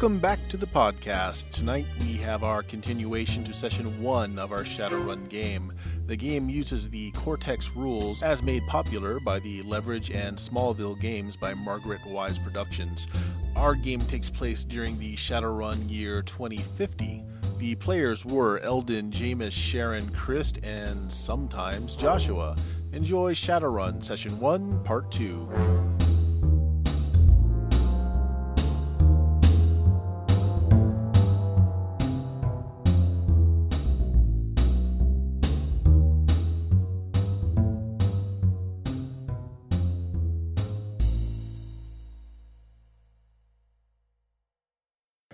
Welcome back to the podcast. Tonight we have our continuation to session one of our Shadowrun game. The game uses the Cortex rules as made popular by the Leverage and Smallville games by Margaret Weis Productions. Our game takes place during the Shadowrun year 2050. The players were Eldon, Jameis, Sharon, Christ, and sometimes Joshua. Enjoy Shadowrun Session 1, Part 2.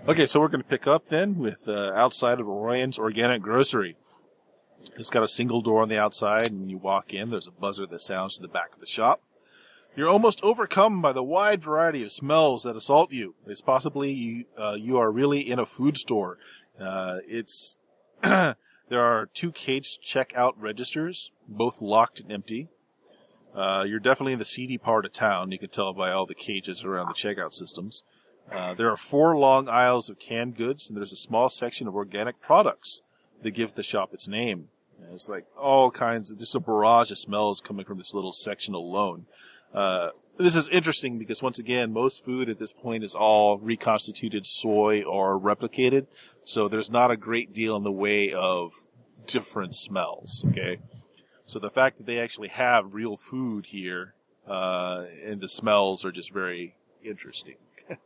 Okay, so we're going to pick up then with uh, outside of Orion's Organic Grocery. It's got a single door on the outside, and you walk in, there's a buzzer that sounds to the back of the shop. You're almost overcome by the wide variety of smells that assault you. It's possibly you, uh, you are really in a food store. Uh, it's there are two caged checkout registers, both locked and empty. Uh, you're definitely in the seedy part of town. You can tell by all the cages around the checkout systems. Uh, there are four long aisles of canned goods, and there's a small section of organic products that give the shop its name. And it's like all kinds of just a barrage of smells coming from this little section alone. Uh, this is interesting because once again, most food at this point is all reconstituted soy or replicated, so there's not a great deal in the way of different smells. Okay, so the fact that they actually have real food here uh, and the smells are just very interesting.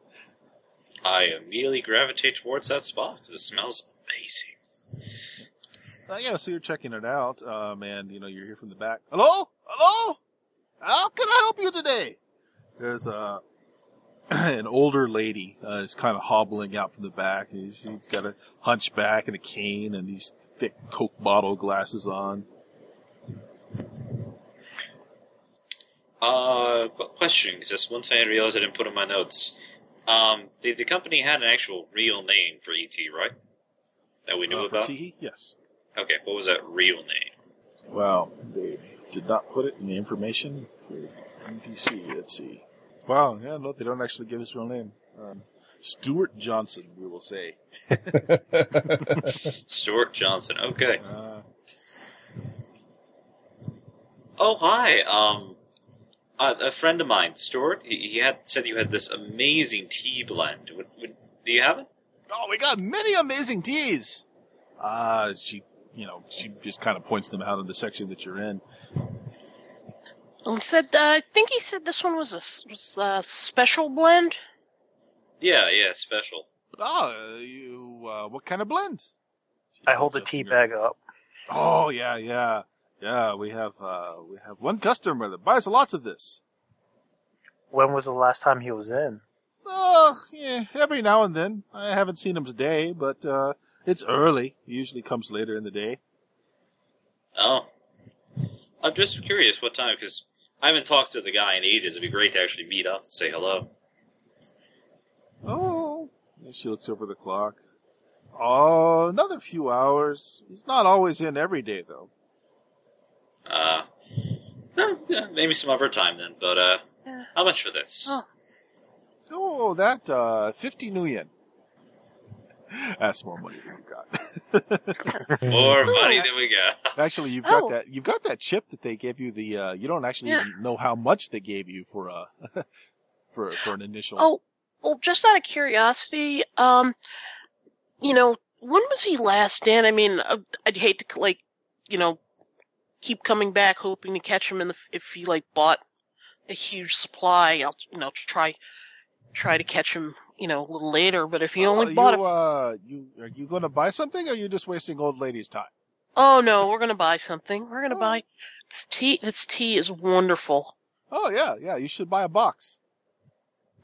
I immediately gravitate towards that spot because it smells amazing. Uh, yeah, so you're checking it out, um, and you know you're here from the back. Hello, hello. How can I help you today? There's a an older lady uh, is kind of hobbling out from the back. She's got a hunchback and a cane and these thick Coke bottle glasses on. Uh, question, because that's one thing I realized I didn't put in my notes. Um, the, the company had an actual real name for ET, right? That we knew uh, about? Teehee? Yes. Okay, what was that real name? Well, they did not put it in the information for NPC. Let's see. Wow, yeah, no, they don't actually give his real name. Um, Stuart Johnson, we will say. Stuart Johnson, okay. Uh, Oh, hi. Um, uh, a friend of mine, Stuart, he, he had said you had this amazing tea blend. Would, would, do you have it? oh, we got many amazing teas. Uh, she, you know, she just kind of points them out in the section that you're in. Well, he said, uh, I think he said this one was a, s- was a special blend. Yeah, yeah, special. Oh, you, uh, what kind of blend? I hold the tea bag up. Oh, yeah, yeah. Yeah, we have, uh, we have one customer that buys lots of this. When was the last time he was in? Oh, yeah, every now and then. I haven't seen him today, but, uh, it's early. He usually comes later in the day. Oh. I'm just curious what time, because I haven't talked to the guy in ages. It'd be great to actually meet up and say hello. Oh, she looks over the clock. Oh, another few hours. He's not always in every day, though. Uh, well, yeah, maybe some other time then, but, uh, how much for this? Oh. Oh, that, uh, 50 new yen. That's more money than you got. More money than we got. actually, you've got Oh. that, you've got that chip that they gave you the, uh, you don't actually Yeah. even know how much they gave you for, uh, for, for an initial. Oh, well, just out of curiosity, um, you know, when was he last in? I mean, uh, I'd hate to like, you know, keep coming back hoping to catch him in the if he like bought a huge supply. I'll you know try try to catch him, you know, a little later. But if he Oh, only bought you, it, uh, you, are you going to buy something or are you just wasting old lady's time? oh no, we're gonna buy something. We're gonna Oh. buy this tea. This tea is wonderful, Oh, yeah, yeah, you should buy a box.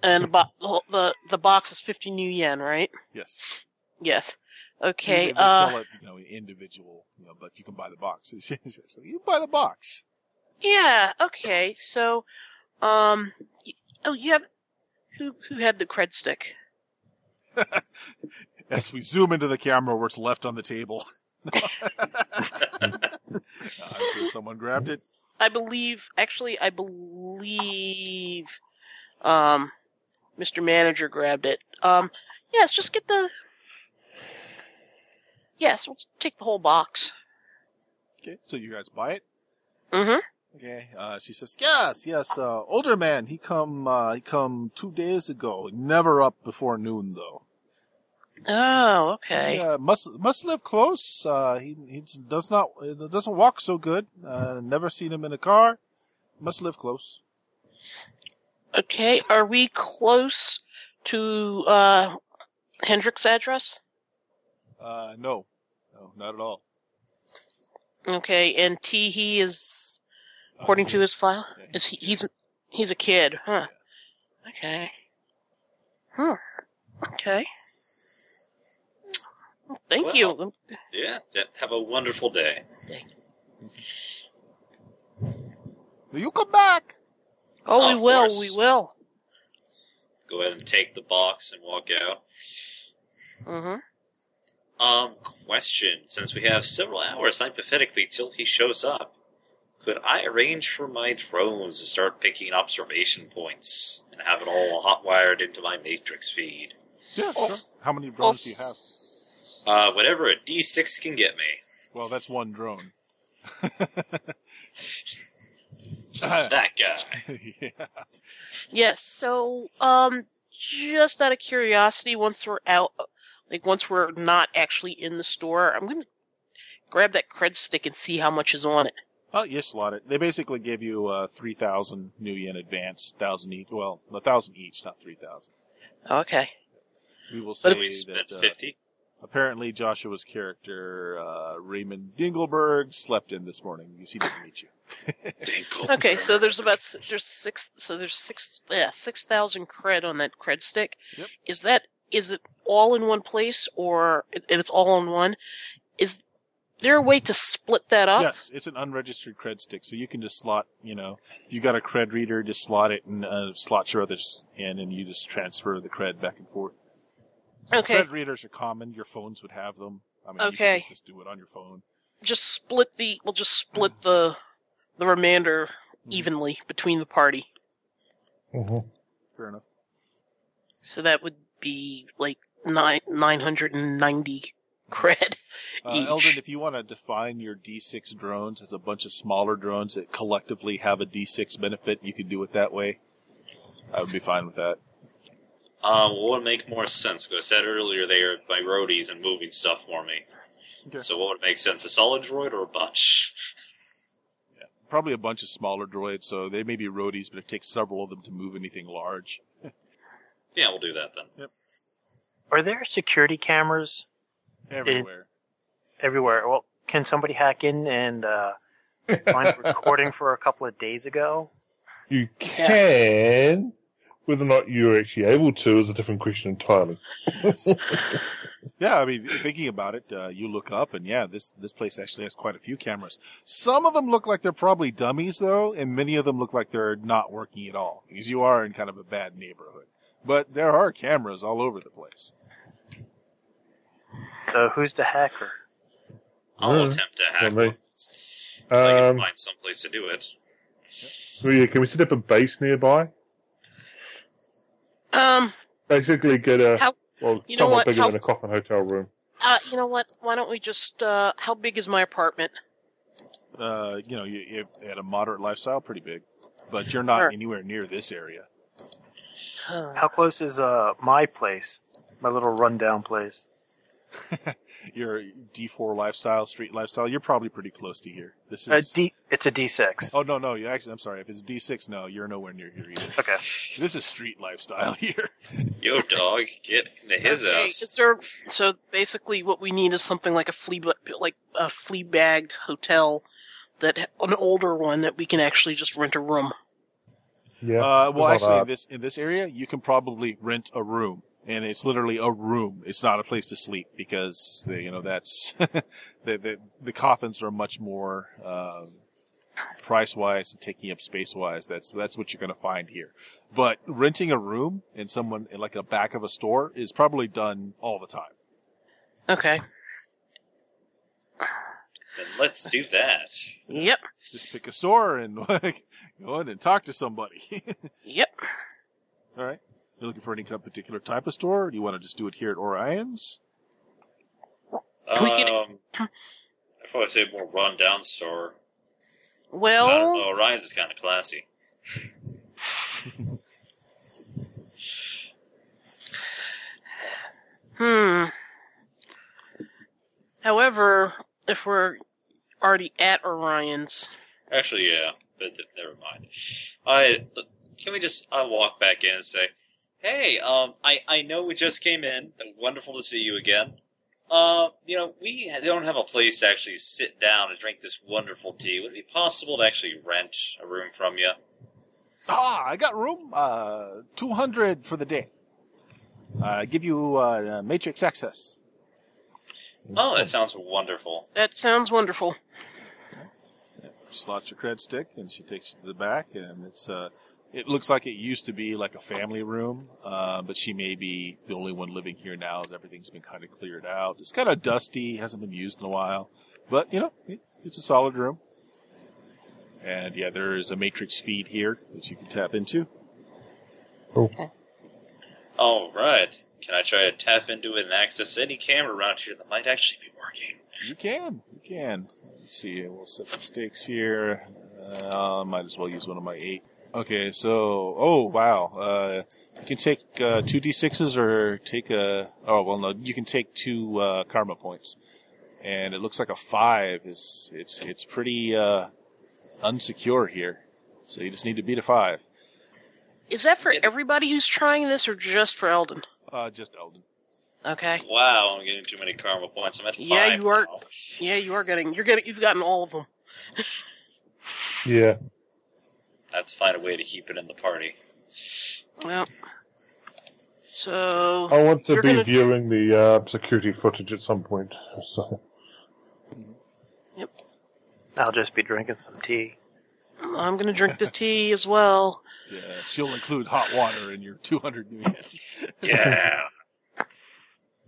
and the bo- the the box is fifty new yen, right? Yes. Yes. Okay. Usually they Uh, sell it, you know, individual, you know, but you can buy the box. so you buy the box. Yeah. Okay. So, um, y- oh, you have who who had the cred stick? As we zoom into the camera where it's left on the table. I'm sure someone grabbed it. I believe. Actually, I believe, um, Mr. Manager grabbed it. Um, Yes, just get the. Yes, we'll take the whole box. Okay, so you guys buy it. Mm-hmm. Okay. Uh, she says, yes, yes. Uh, older man. He come. Uh, he come two days ago. Never up before noon though. Oh, okay. He, uh, must must live close. Uh, he he does not doesn't walk so good. Uh, never seen him in a car. Must live close. Okay, are we close to uh Hendrick's address? Uh, no, no, not at all. Okay, and T he is according to his file? Yeah, Is he he's he's a kid, huh? Okay. Hmm. Okay. Thank you. Yeah, th- have a wonderful day. Thank you Will you come back. Oh, we Of will, course. we will. Go ahead and take the box and walk out. Mm-hmm. Um, question. Since we have several hours hypothetically till he shows up, could I arrange for my drones to start picking observation points and have it all hot wired into my matrix feed? Yeah, sure. How many drones do you have? Uh, whatever a D6 can get me. Well, that's one drone. That guy. yeah. Yes, so um just out of curiosity, once we're out like once we're not actually in the store, I'm gonna grab that cred stick and see how much is on it. Oh, you slot it. They basically give you uh, three thousand new yen advance, thousand each. Well, a thousand each, not three thousand. Okay. We will But say So we spent that uh, 50. apparently Joshua's character uh, Raymond Dingleberg slept in this morning. You see, didn't meet you. Okay, so there's about s- there's six so there's six yeah, six thousand cred on that cred stick. Yep. Is that is it all in one place or it, it's all in one? Is there a way to split that up? Yes, it's an unregistered cred stick, so you can just slot. You know, if you got a cred reader, just slot it and uh, slot your others in, and you just transfer the cred back and forth. So Okay. Cred readers are common. Your phones would have them. I mean, you Okay. can just, just do it on your phone. Just split the we'll just split the the remainder evenly between the party. Mm-hmm. Fair enough. So that would be like nine nine hundred and ninety cred. Uh, each. Eldon, if you want to define your D6 drones as a bunch of smaller drones that collectively have a D6 benefit, you could do it that way. I would be fine with that. Uh, what would make more sense? Because I said earlier they are my roadies and moving stuff for me. Okay. So what would make sense? A solid droid or a bunch? Probably a bunch of smaller droids, so they may be roadies, but it takes several of them to move anything large. Yeah, we'll do that then. Are there security cameras Everywhere. everywhere? Well, can somebody hack in and uh, find a recording for a couple of days ago? You can. Whether or not you're actually able to is a different question entirely. Yeah, I mean, thinking about it, uh, you look up and yeah, this, this place actually has quite a few cameras. Some of them look like they're probably dummies though, and many of them look like they're not working at all, because you are in kind of a bad neighborhood. But there are cameras all over the place. So who's the hacker? I'll Mm. attempt to hack Not me. one. If I can Um, find someplace to do it. well, yeah, can we set up a base nearby? Um, Basically, get a How- well, you know somewhat what, bigger how- than a coffin hotel room. uh, you know what? Why don't we just uh, how big is my apartment? Uh, you know, you, you had a moderate lifestyle, pretty big, but you're not Sure. anywhere near this area. How close is uh my place? My little rundown place. Your D4 lifestyle, street lifestyle, you're probably pretty close to here. This is. D, it's a D6. oh no, no, you actually, I'm sorry. If it's D6, no, you're nowhere near here either. Okay. This is street lifestyle here. Yo, dog, get into his okay, ass. Is there, so basically, what we need is something like a flea, ba- like a flea bagged hotel, that an older one that we can actually just rent a room. Yeah. Uh, well, not actually, in hard. this in this area, you can probably rent a room, and it's literally a room. It's not a place to sleep because the, you know that's the, the the coffins are much more um, price wise and taking up space wise. That's that's what you're going to find here. But renting a room in someone in like a back of a store is probably done all the time. Okay. Then let's do that. Yep. Just pick a store and like, go in and talk to somebody. Yep. all right. You looking for any kind of particular type of store? Or do you want to just do it here at Orion's? We could- Um, I'd probably say more run down store. I don't Well, know, Orion's is kind of classy. hmm. However, if we're already at Orion's, Actually, yeah, but never mind. I can we just I walk back in and say, "Hey, um, I I know we just came in. Wonderful to see you again. Uh, you know, we don't have a place to actually sit down and drink this wonderful tea. Would it be possible to actually rent a room from you? Ah, I got room. Uh, 200 for the day. Uh, give you, uh, matrix access. Oh, that sounds wonderful. that sounds wonderful. Slots your cred stick and she takes you to the back and it's, uh, it looks like it used to be like a family room, uh, but she may be the only one living here now as everything's been kind of cleared out. It's kind of dusty, hasn't been used in a while, but you know, it, it's a solid room. And yeah, there is a matrix feed here that you can tap into. Okay. All right. Can I try to tap into it and access any camera around here that might actually be working? You can. You can. Let's see. We'll set the stakes here. Uh, might as well use one of my eight. Okay, so oh wow, uh, you can take uh, two d6s or take a oh well no, you can take two uh, karma points, and it looks like a five is it's it's pretty uh, unsecure here, so you just need to beat a five. Is that for everybody who's trying this, or just for Eldon? Uh, just Eldon. Okay. Wow, I'm getting too many karma points. I'm at five. Yeah, you are- now. Yeah, you are getting. You're getting. You've gotten all of them. Yeah. Have to find a way to keep it in the party. Well. So I want to be gonna- viewing the uh, security footage at some point. So. Yep. I'll just be drinking some tea. I'm gonna drink this tea as well. Yeah, she'll include hot water in your 200 new yen. Yeah.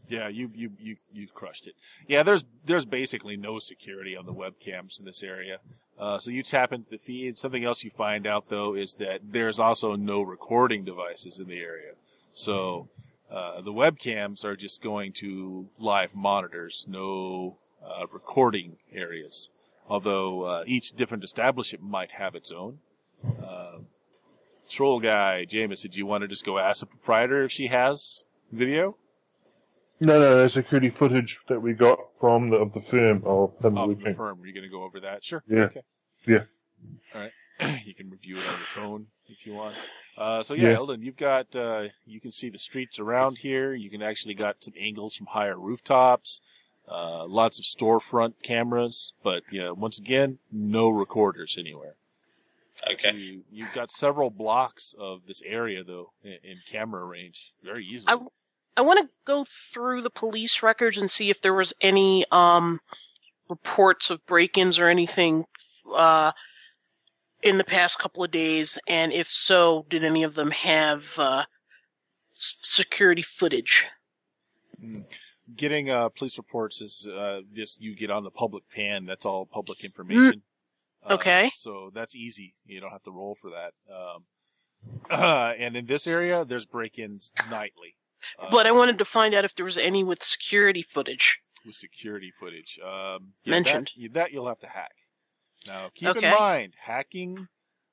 Yeah, you, you, you, you crushed it. Yeah, there's, there's basically no security on the webcams in this area. Uh, so you tap into the feed. Something else you find out though is that there's also no recording devices in the area. So, uh, the webcams are just going to live monitors, no, uh, recording areas. Although, uh, each different establishment might have its own. Uh, troll guy, Jameis, did you want to just go ask the proprietor if she has video? No, no, no security footage that we got from the, of the firm of the Off the weekend. firm. Are you going to go over that? Sure. Yeah. Okay. Yeah. All right. you can review it on your phone if you want. Uh, so yeah, Yeah. Eldon, you've got, uh, you can see the streets around here. You can actually got some angles from higher rooftops, uh, lots of storefront cameras, but yeah, once again, no recorders anywhere. Okay. You, you've got several blocks of this area though in, in camera range very easily. I- I want to go through the police records and see if there was any um reports of break-ins or anything uh in the past couple of days, and if so, did any of them have uh, s- security footage? getting uh, police reports is uh, just you get on the public pan. That's all public information. Uh, okay. so that's easy. You don't have to roll for that. Um, and in this area, there's break-ins nightly. Uh, But I wanted to find out if there was any with security footage. with security footage um, yeah, Mentioned. that, that you'll have to hack. Now, keep Okay. in mind, hacking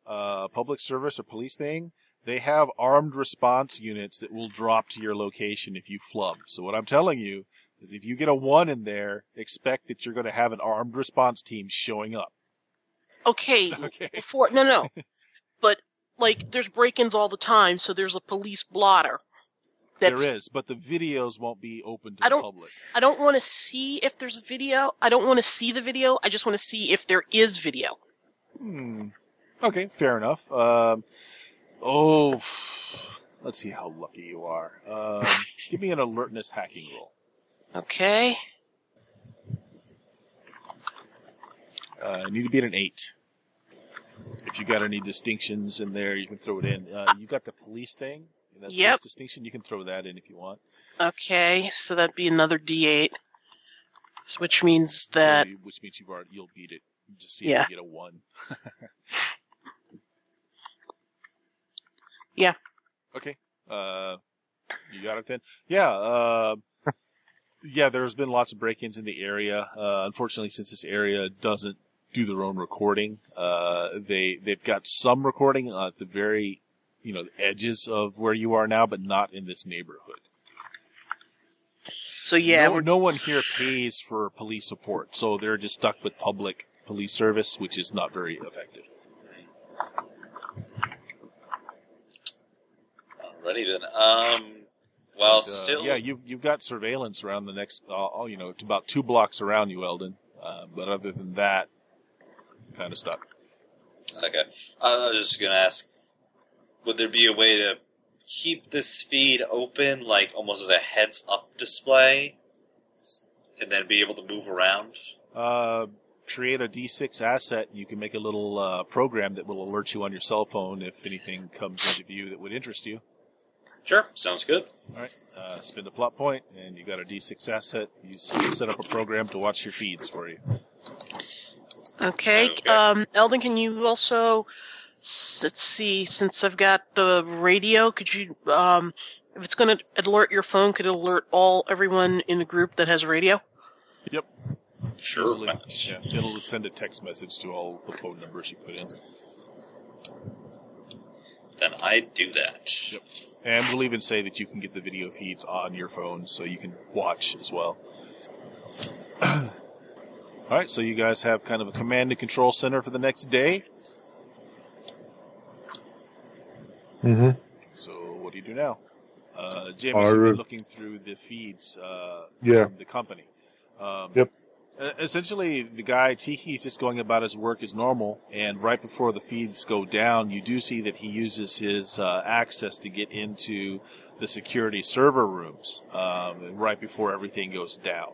uh, public service or police thing, they have armed response units that will drop to your location if you flub. So what I'm telling you is if you get a one in there, expect that you're going to have an armed response team showing up. Okay, Okay. before no no, but like there's break-ins all the time, so there's a police blotter. That's there is, but the videos won't be open to I the don't- public. I don't want to see if there's a video. I don't want to see the video. I just want to see if there is video. Hmm. Okay, fair enough. Um, oh, let's see how lucky you are. Um, give me an alertness hacking roll. Okay. Uh, you need to be at an eight. If you got any distinctions in there, you can throw it in. Uh, you got the police thing. And That's Yep. distinction. You can throw that in if you want. Okay, so that'd be another D8, which means So that you- which means you've already you'll beat it. You just see Yeah. if you get a one. Yeah. Okay. Uh, you got it then? Yeah, uh, yeah, there's been lots of break-ins in the area. Uh, unfortunately, since this area doesn't do their own recording, uh, they, they've got some recording at the very, you know, the edges of where you are now, but not in this neighborhood. So yeah, no, no one here pays for police support, so they're just stuck with public police service, which is not very effective. Alrighty then. Um, well, Uh, still, yeah, you've you've got surveillance around the next, uh, oh, you know, to about two blocks around you, Eldon. Uh, but other than that, kind of stuck. Okay. I was just gonna ask, would there be a way to keep this feed open, like almost as a heads-up display, and then be able to move around? Uh, create a D6 asset. You can make a little uh, program that will alert you on your cell phone if anything comes into view that would interest you. Sure, sounds good. All right, uh, spend a plot point, and you got a D6 asset. You set up a program to watch your feeds for you. okay. Okay. Um, Eldon, can you also s- let's see? Since I've got the radio, could you um, if it's going to alert your phone, could it alert all everyone in the group that has a radio? Yep. Sure. Easily. Yeah, it'll send a text message to all the phone numbers you put in. Then I do that. Yep. And we'll even say that you can get the video feeds on your phone so you can watch as well. All right, so you guys have kind of a command and control center for the next day. Mm-hmm. So what do you do now? Uh, James, you've been looking through the feeds uh, Yeah. from the company. Um, Yep. Essentially, the guy Tiki is just going about his work as normal, and right before the feeds go down, you do see that he uses his uh, access to get into the security server rooms um, right before everything goes down.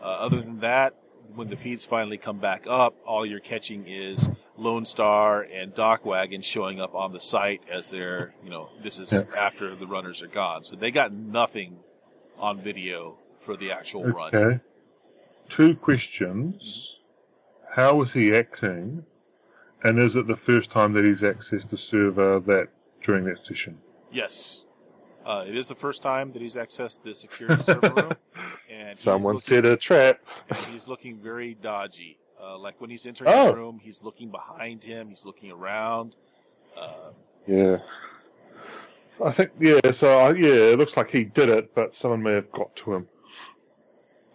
Uh, other than that, when the feeds finally come back up, all you're catching is Lone Star and DocWagon showing up on the site as they're, you know, this is Yeah. after the runners are gone. So they got nothing on video for the actual run. Okay. Two questions. How is he acting? And is it the first time that he's accessed the server that during that session? Yes. Uh, it is the first time that he's accessed the security server room, and Someone looking, set a trap. and he's looking very dodgy. Uh, like when he's entering Oh. the room, he's looking behind him, he's looking around. Uh, Yeah. I think, yeah, so, uh, yeah, it looks like he did it, but someone may have got to him.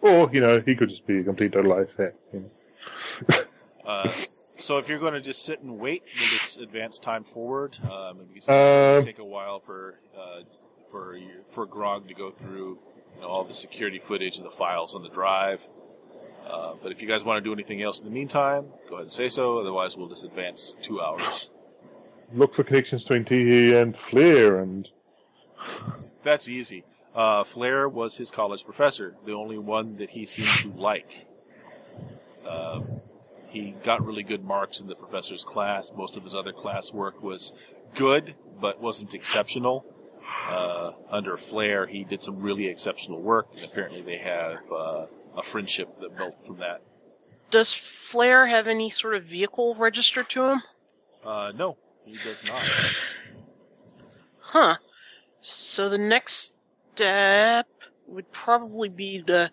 Or, you know, he could just be a complete total asshat. You know. uh, so if you're going to just sit and wait, we'll just advance time forward. Um, it's going Um, to take a while for uh, for for Grog to go through you know, all the security footage and the files on the drive. Uh, but if you guys want to do anything else in the meantime, go ahead and say so. Otherwise, we'll just advance two hours. Look for connections between Teehee and Flair, and That's easy. Uh, Flair was his college professor, the only one that he seemed to like. Um, he got really good marks in the professor's class. Most of his other class work was good, but wasn't exceptional. Uh, under Flair, he did some really exceptional work, and apparently they have uh, a friendship that built from that. Does Flair have any sort of vehicle registered to him? Uh, no, he does not. Huh. So the next step would probably be to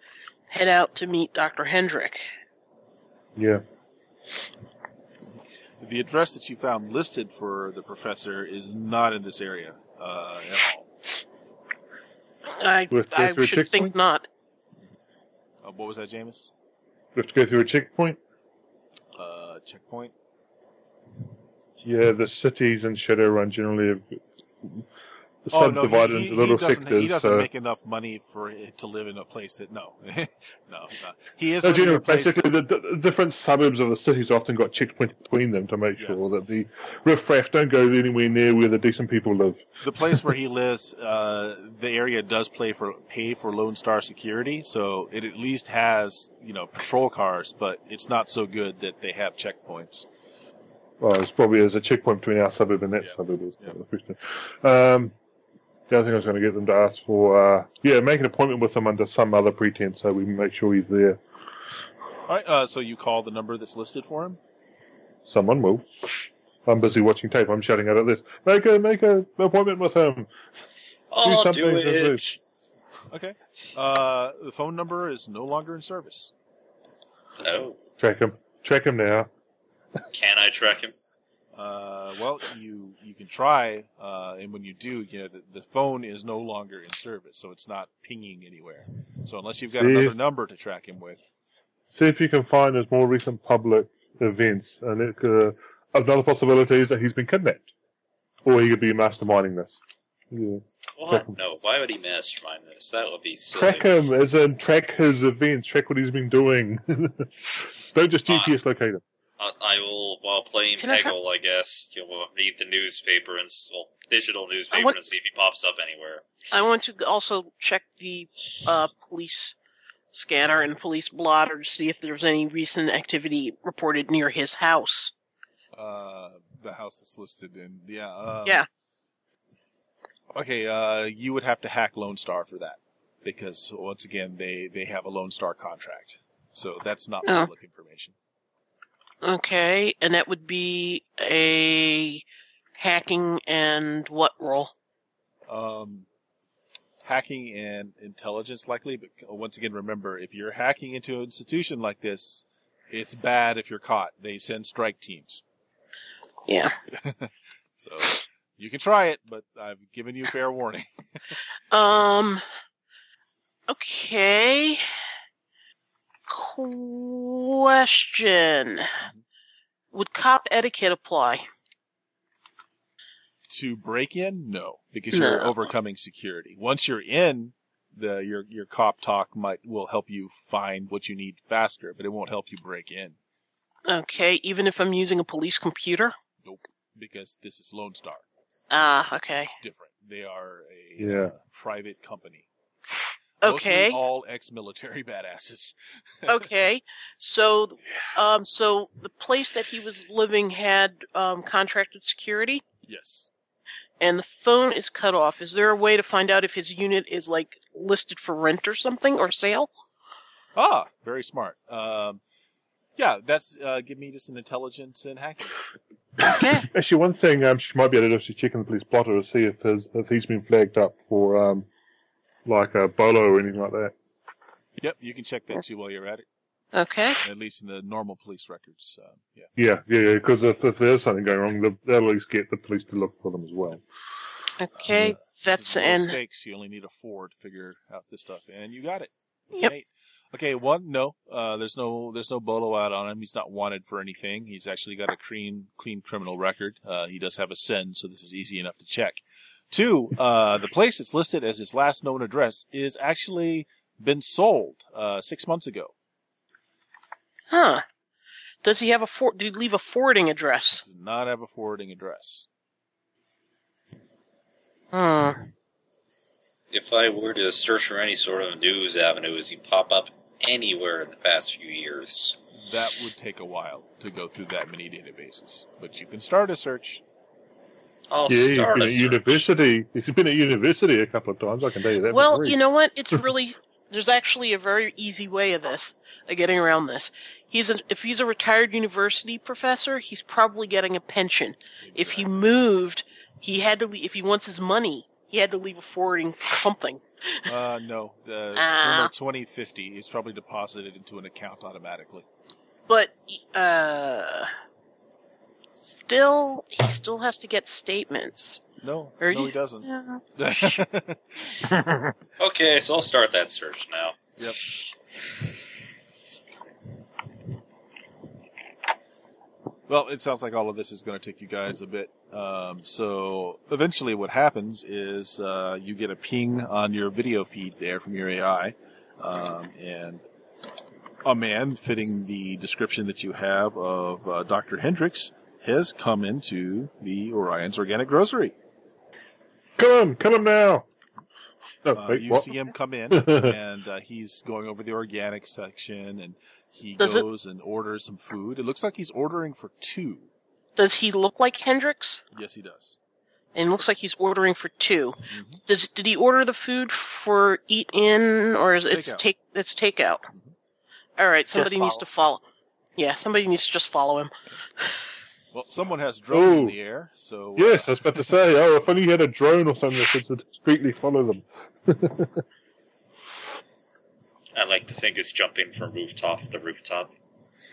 head out to meet Dr. Hendrick. yeah. The address that you found listed for the professor is not in this area uh, at all. I, I should think not. Uh, what was that, Jameis? We have to go through a checkpoint. Uh, checkpoint. Yeah, the cities in Shadowrun generally have Oh no, subdivided he, into little he doesn't. sectors. He doesn't so. make enough money for it to live in a place that no, no, no. He is No, living in generally, a place. basically, the, the different suburbs of the cities often got checkpoints between them to make Yeah. sure that the riffraff don't go anywhere near where the decent people live. the place where he lives, uh, the area does play for pay for Lone Star security, so it at least has you know patrol cars, but it's not so good that they have checkpoints. Well, it's probably there's a checkpoint between our suburb and that Yeah. suburb. Is Yeah. the question. Um, the other thing I was going to get them to ask for, uh, yeah, make an appointment with them under some other pretense so we can make sure he's there. All right, uh, so you call the number that's listed for him. Someone will. I'm busy watching tape. I'm shouting out at this. Make a make a appointment with him. I'll something do to do. it. Okay. Uh, the phone number is no longer in service. Oh, Track him. Track him now. can I track him? Uh, well, you you can try, uh, and when you do, you know the, the phone is no longer in service, so it's not pinging anywhere. So unless you've got See? another number to track him with, See if you can find his more recent public events, and it, uh, another possibility is that he's been kidnapped, or he could be masterminding this. Yeah. What? No, why would he mastermind this? That would be silly. Track him, as in track his events, track what he's been doing. Don't just. GPS locate him. I, I will, while playing Can I Peggle, I guess, you know, read the newspaper and well, digital newspaper want- and see if he pops up anywhere. I want to also check the uh, police scanner and police blotter to see if there's any recent activity reported near his house. uh, the house that's listed in yeah, um, Yeah. Okay, uh, you would have to hack Lone Star for that because once again they they have a Lone Star contract, so that's not Oh. public information. Okay, and that would be a hacking and what role? um, hacking and intelligence likely. But once again, remember, if you're hacking into an institution like this, it's bad if you're caught. They send strike teams. Yeah. So you can try it, but I've given you fair warning. Um. Okay. Question: Would cop etiquette apply? to break in, no, because you're overcoming security. Once you're in, the your your cop talk might will help you find what you need faster, but it won't help you break in Okay, even if I'm using a police computer. Nope, because this is Lone Star. Ah, okay. It's different. They are a Yeah. uh, private company. Okay. Mostly all ex-military badasses. okay. So, um, so the place that he was living had um, contracted security, Yes. and the phone is cut off. Is there a way to find out if his unit is like listed for rent or something or sale? Ah, very smart. Um, yeah, that's uh, give me just an intelligence and hacking. Okay. Actually, one thing um, she might be able to do is to check in the police blotter to see if his if he's been flagged up for um, like a bolo or anything like that. Yep, you can check that too while you're at it. Okay. At least in the normal police records. Uh, yeah. Yeah, yeah, yeah. Because if, if there's something going wrong, they'll, they'll at least get the police to look for them as well. Okay. This That's is low stakes. You only need a four to figure out this stuff, and you got it. Yep. Great. Okay, one, no, uh, there's no, there's no bolo out on him. He's not wanted for anything. He's actually got a clean, clean criminal record. Uh, he does have a sin, so this is easy enough to check. Two, uh, the place that's listed as his last known address is actually been sold, uh, six months ago. huh? Does he have a for? Did he leave a forwarding address? Does not have a forwarding address. Hmm. If I were to search for any sort of news avenue, does he pop up anywhere in the past few years? That would take a while to go through that many databases, but you can start a search. I'll yeah, he's start been a at search. university. He's been at university a couple of times. I can tell you that. Well, you know what? It's really there's actually a very easy way of this, of getting around this. He's a, if he's a retired university professor, he's probably getting a pension. If he moved, he had to leave, if he wants his money, he had to leave a forwarding something. Uh, no, the Ah. number 2050 is probably deposited into an account automatically. But uh still he still has to get statements. No, Or no, you- he doesn't. Yeah. Okay, so I'll start that search now. yep. Well, it sounds like all of this is going to take you guys a bit. Um, so eventually, what happens is uh, you get a ping on your video feed there from your AI, um, and a man fitting the description that you have of uh, Dr. Hendricks has come into the Orion's Organic Grocery. Come, him, kill him now. No, Uh, wait, you what? see him come in, and uh, he's going over the organic section, and he Does it- goes and orders some food. It looks like he's ordering for two. Does he look like Hendrix? Yes, he does. And looks like he's ordering for 2 Mhm. Does did he order the food for eat in or is it take it's takeout? Mhm. All right, somebody needs to follow. Yeah, somebody needs to just follow him. Well, someone has drones in the air, so uh, Yes, I was about to say, oh, if only you had a drone or something that could discreetly follow them. I like to think it's jumping from rooftop to rooftop.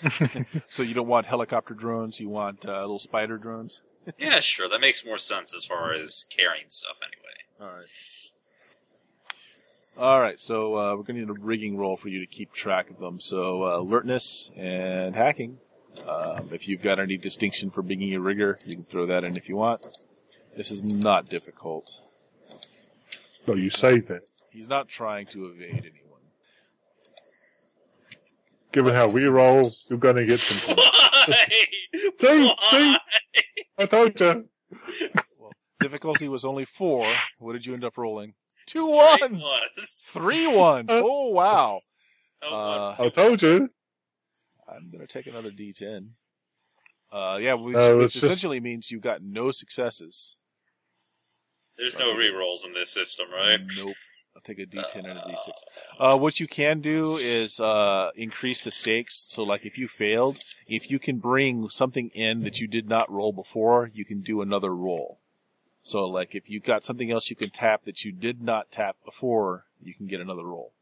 so you don't want helicopter drones. You want uh, little spider drones. yeah, sure. That makes more sense as far as carrying stuff anyway. All right. All right. So uh, we're going to need a rigging roll for you to keep track of them. So uh, alertness and hacking. Um, if you've got any distinction for being a rigger, you can throw that in if you want. This is not difficult. No, you save it. He's not trying to evade anyone. Given how we roll, you're going to get some. Why? See, see, Why? I told you. Difficulty was only four. What did you end up rolling? Two Straight ones. ones. Three ones. Oh wow. Oh, Uh, I told you. I'm gonna take another D10. Uh, yeah, which, No, which it's just- essentially means you got no successes. There's no rerolls in this system, right? Nope. I'll take a D10 and a D6. Uh, what you can do is uh, increase the stakes. So, like, if you failed, if you can bring something in that you did not roll before, you can do another roll. So, like, if you've got something else you can tap that you did not tap before, you can get another roll.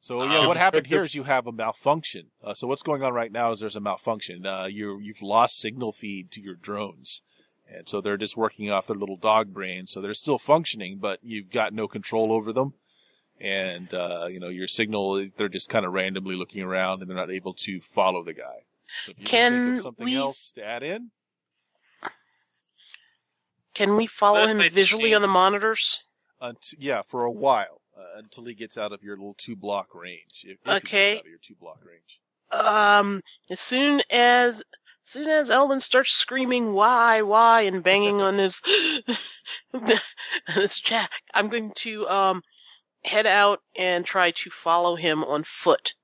So, yeah, Uh, what happened here is you have a malfunction. Uh, so, what's going on right now is there's a malfunction. Uh, you you've lost signal feed to your drones. And so they're just working off their little dog brain. So they're still functioning, but you've got no control over them. And, uh, you know, your signal, they're just kind of randomly looking around and they're not able to follow the guy. So if you can, think of something we- else to add in, Can we follow him it visually on the changes? monitors? unt- yeah, for a while, uh, until he gets out of your little two block range. If, if Okay. gets out of your two block range. Um, as soon as, as soon as Eldon starts screaming "Why, why" and banging on his his jack, I'm going to um head out and try to follow him on foot.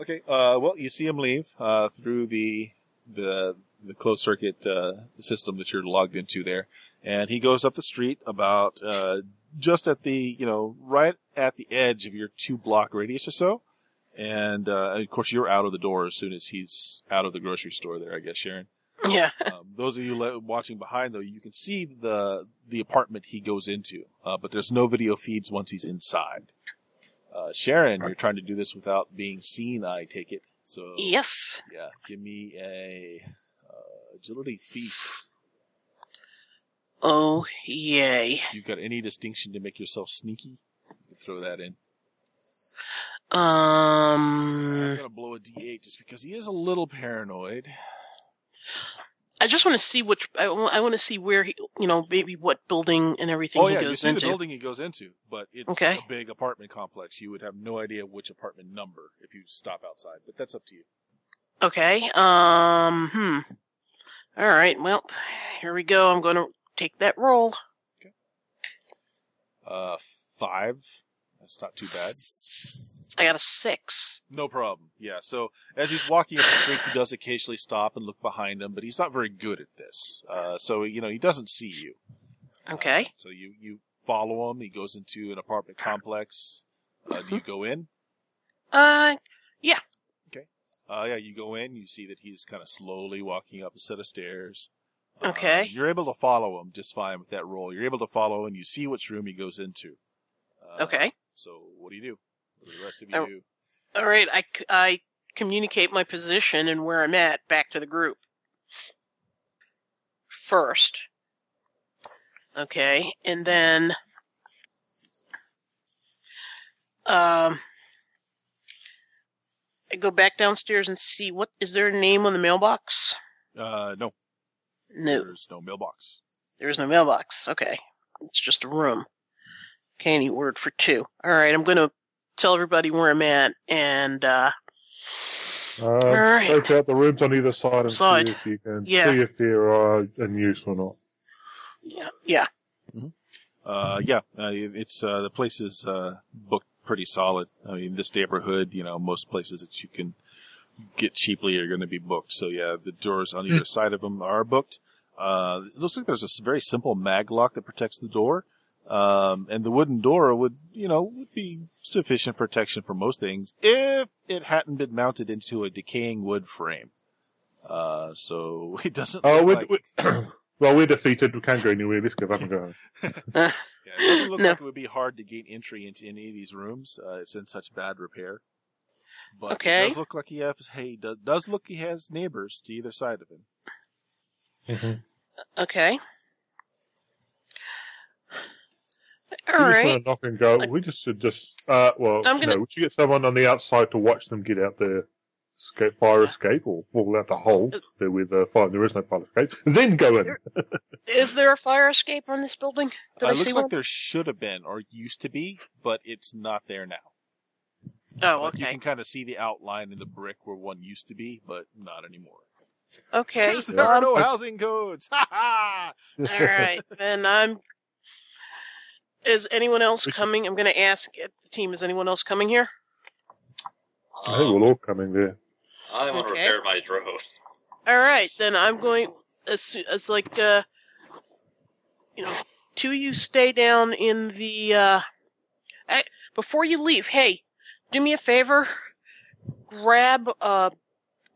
Okay. Uh, well, you see him leave uh, through the the the closed circuit uh, system that you're logged into there, and he goes up the street about uh, just at the you know right at the edge of your two block radius or so, and uh, of course you're out of the door as soon as he's out of the grocery store there. I guess Sharon. Yeah. Um, those of you le- watching behind, though, you can see the the apartment he goes into, uh, but there's no video feeds once he's inside. Uh, Sharon, you're trying to do this without being seen, I take it. So Yes. yeah, give me a uh, agility thief. Oh, yay. You've got any distinction to make yourself sneaky? Throw that in. Um, I'm gonna blow a d8 just because he is a little paranoid. I just want to see which. I, want to see where he, you know, maybe what building and everything Oh he yeah, you see into. the building he goes into, but it's Okay. a big apartment complex. You would have no idea which apartment number if you stop outside, but that's up to you. Okay. Um. Hmm. All right. Well, here we go. I'm going to take that roll. Okay. Uh, five. That's not too bad. I got a six. No problem. Yeah. So as he's walking up the street, he does occasionally stop and look behind him, but he's not very good at this. Uh, so you know he doesn't see you. Okay. Uh, so you you follow him. He goes into an apartment complex. Uh, do you go in? Uh. Yeah. Okay. Uh, yeah, you go in. You see that he's kind of slowly walking up a set of stairs. Okay. Um, you're able to follow him just fine with that roll. You're able to follow and you see which room he goes into. Uh, Okay. So what do you do? What do the rest of you Oh. do? All right. I, I communicate my position and where I'm at back to the group. First. Okay, and then um I go back downstairs and see what is there a name on the mailbox? Uh, no, No, there's no mailbox. there is no mailbox. Okay. It's just a room. Candy word for two. Alright, I'm gonna tell everybody where I'm at and uh Uh, Alright. Scope out the rooms on either side and Side. see if you can Yeah. see if they're uh, in use or not. yeah, yeah. Uh, yeah, uh, it's, uh, the place is, uh, booked pretty solid. I mean, this neighborhood, you know, most places that you can get cheaply are going to be booked. So yeah, the doors on either side of them are booked. Uh, it looks like there's a very simple mag lock that protects the door. Um, and the wooden door would, you know, would be sufficient protection for most things if it hadn't been mounted into a decaying wood frame. Uh, so it doesn't Oh, look we, like we, well, we're defeated. We can't go anywhere. Let's give up and go home. yeah, it doesn't look No. like it would be hard to gain entry into any of these rooms. Uh, it's in such bad repair. But Okay. it does look like he has. Hey, does, does look he has neighbors to either side of him. Okay. We All just right. want knock and go. We just should just, uh, well, I'm you gonna- know, we should get someone on the outside to watch them get out there, escape, fire escape, or fall out the hole there with uh, fire. There is no fire escape. Then go in. Is there a fire escape on this building? Did Uh, I it see looks one? like there should have been or used to be, but it's not there now. Oh, Like, You can kind of see the outline in the brick where one used to be, but not anymore. Okay. Because there are um, no housing codes. Ha ha! all right. Then I'm. Is anyone else coming? I'm going to ask the team. Is anyone else coming here? I think Um, we're all coming there. I want to Okay. repair my drone. All right. Then I'm going. As as like uh, you know, two of you stay down in the. uh I, Before you leave, hey, do me a favor. Grab uh.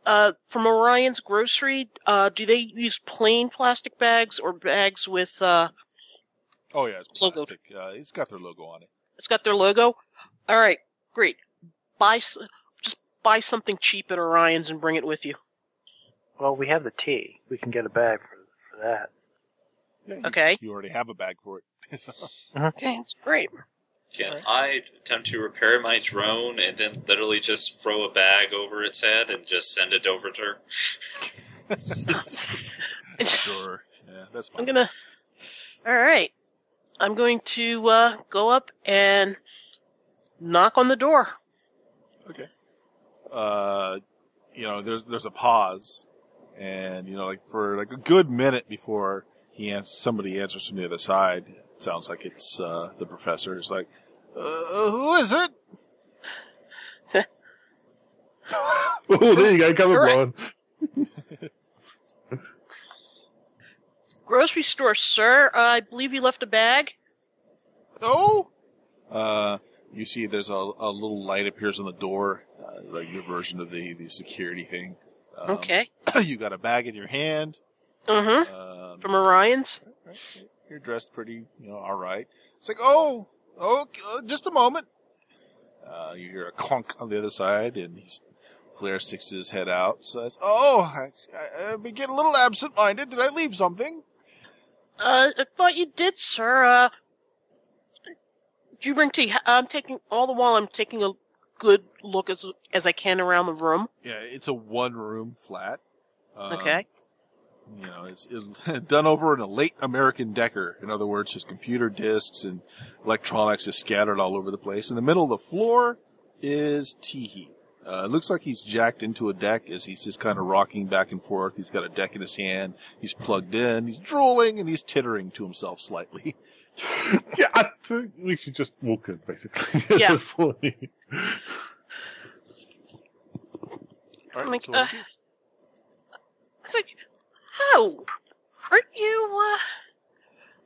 Uh, from Orion's grocery, uh, do they use plain plastic bags or bags with, uh, Oh yeah, it's Logo. plastic. Uh, it's got their logo on it. It's got their logo. All right, great. Buy just buy something cheap at Orion's and bring it with you. Well, we have the tea. We can get a bag for, for that. Yeah, you- Okay. You already have a bag for it. So- Okay, that's great. Can I attempt to repair my drone and then literally just throw a bag over its head and just send it over to her? sure. Yeah, that's Fine. I'm gonna. All right, I'm going to uh, go up and knock on the door. Okay. Uh, you know, there's there's a pause, and you know, like for like a good minute before he ans- somebody answers from the other side. It sounds like it's uh, the professor. It's like, uh, who is it? Oh, there you go. Come Correct. on. Grocery store, sir. Uh, I believe you left a bag. Oh. Uh, you see, there's a, a little light appears on the door, uh, like your version of the the security thing. Um, Okay. you got a bag in your hand. Uh huh. Um, From Orion's. Right. You're dressed pretty, you know, all right. It's like, oh, oh, uh, just a moment. Uh, you hear a clunk on the other side, and he's, Flair sticks his head out. Says, "Oh, I, I, I've been getting a little absent-minded. Did I leave something?" Uh, I thought you did, sir. Uh, did you bring tea? I'm taking all the while. I'm taking a good look as as I can around the room. Yeah, it's a one-room flat. Um, Okay. You know, it's, it's done over in a late American Decker. In other words, his computer disks and electronics is scattered all over the place. In the middle of the floor is Teehee. Uh, it looks like he's jacked into a deck as he's just kind of rocking back and forth. He's got a deck in his hand. He's plugged in. He's drooling and he's tittering to himself slightly. Yeah, I think we should just walk in, basically. Yeah. this point. All right, Like, so what uh, do you do? It's like, oh, aren't you? Uh,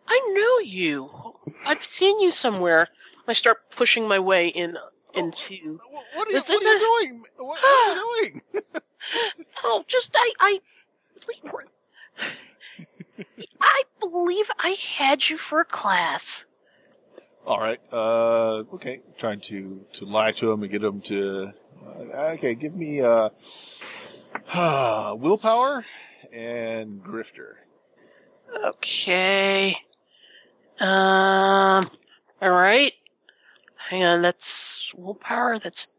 I know you. I've seen you somewhere. I start pushing my way in into. Wh- what are you, this what are you isn't- doing? What, what are you doing? Oh, just I I. I believe I had you for a class. All right. Uh, okay. Trying to to lie to him and get him to. Uh, okay, give me uh, willpower and grifter. Okay. Um. All right. Hang on. That's willpower. That's.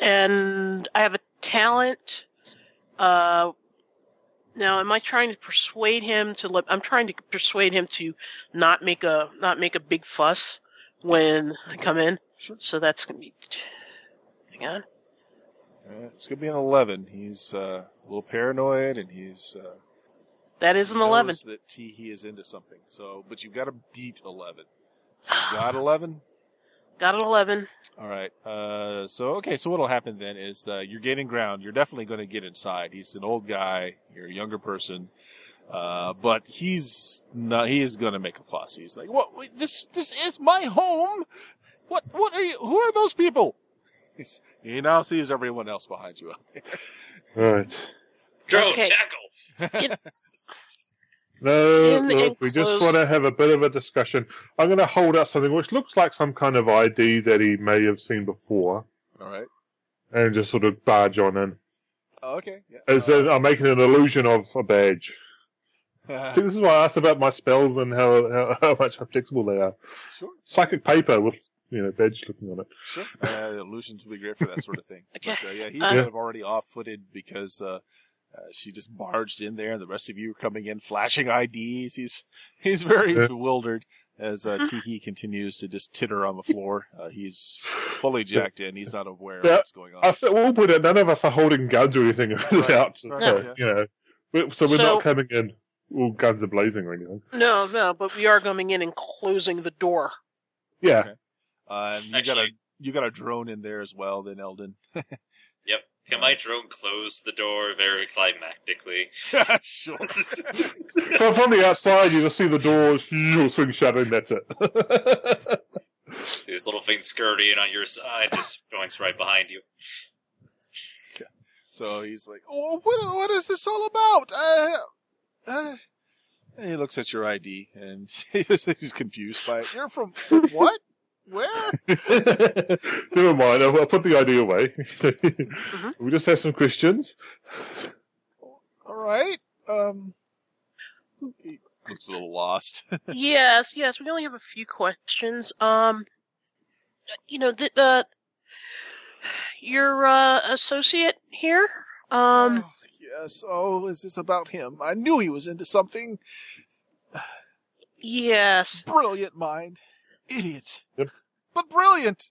And I have a talent. Uh. Now, am I trying to persuade him to let? I'm trying to persuade him to not make a not make a big fuss when I come in. Sure. So that's gonna be. Hang on. Uh, it's gonna be an eleven. He's uh, a little paranoid, and he's uh, That is an eleven. That T he is into something. So, but you've got to beat eleven. So you got eleven. Got an eleven. All right. Uh, so okay. So what'll happen then is uh, you're gaining ground. You're definitely going to get inside. He's an old guy. You're a younger person. Uh, but he's not. He is going to make a fuss. He's like, "What? Wait, this this is my home. What? What are you? Who are those people?" He's, he now sees everyone else behind you out there. Right. Drone, Okay. tackle! No, In look, we just want to have a bit of a discussion. I'm going to hold up something which looks like some kind of ID that he may have seen before, All right. and just sort of barge on in. Oh, okay. Yeah. As in, I'm making an illusion of a badge. Uh, See, this is why I asked about my spells and how how, how much how flexible they are. sure. Psychic paper with you know badge looking on it. Sure. Uh, illusions would be great for that sort of thing. Okay. But, uh, yeah, he's Uh, kind of already off-footed because uh, uh, she just barged in there, and the rest of you are coming in flashing IDs. He's he's very bewildered as uh. Teehee continues to just titter on the floor. Uh, he's fully jacked in. He's not aware of what's going on. I think we'll put it. None of us are holding guns or anything Right. out, so, Right, so, yeah. you know. we- So we're So- not coming in all guns are blazing or anything. No, no, but we are coming in and closing the door. Yeah. Okay. Uh, and you got a you got a drone in there as well, then Eldon. Yep. Can my drone close the door very climactically? sure. So from the outside, you just see the door you swing shut, and that's it. See this little thing scurrying on your side, just joints right behind you. So he's like, "Oh, what, what is this all about?" Uh, uh, and he looks at your ID and he's confused by it. You're from what? Where? Never mind. I'll, I'll put the idea away. We just have some questions. All right. Um, looks a little lost. yes, yes, we only have a few questions. Um, you know, the, the your uh, associate here. Um, Oh, yes. Oh, is this about him? I knew he was into something. yes, Brilliant mind. Idiot. Yep. But brilliant.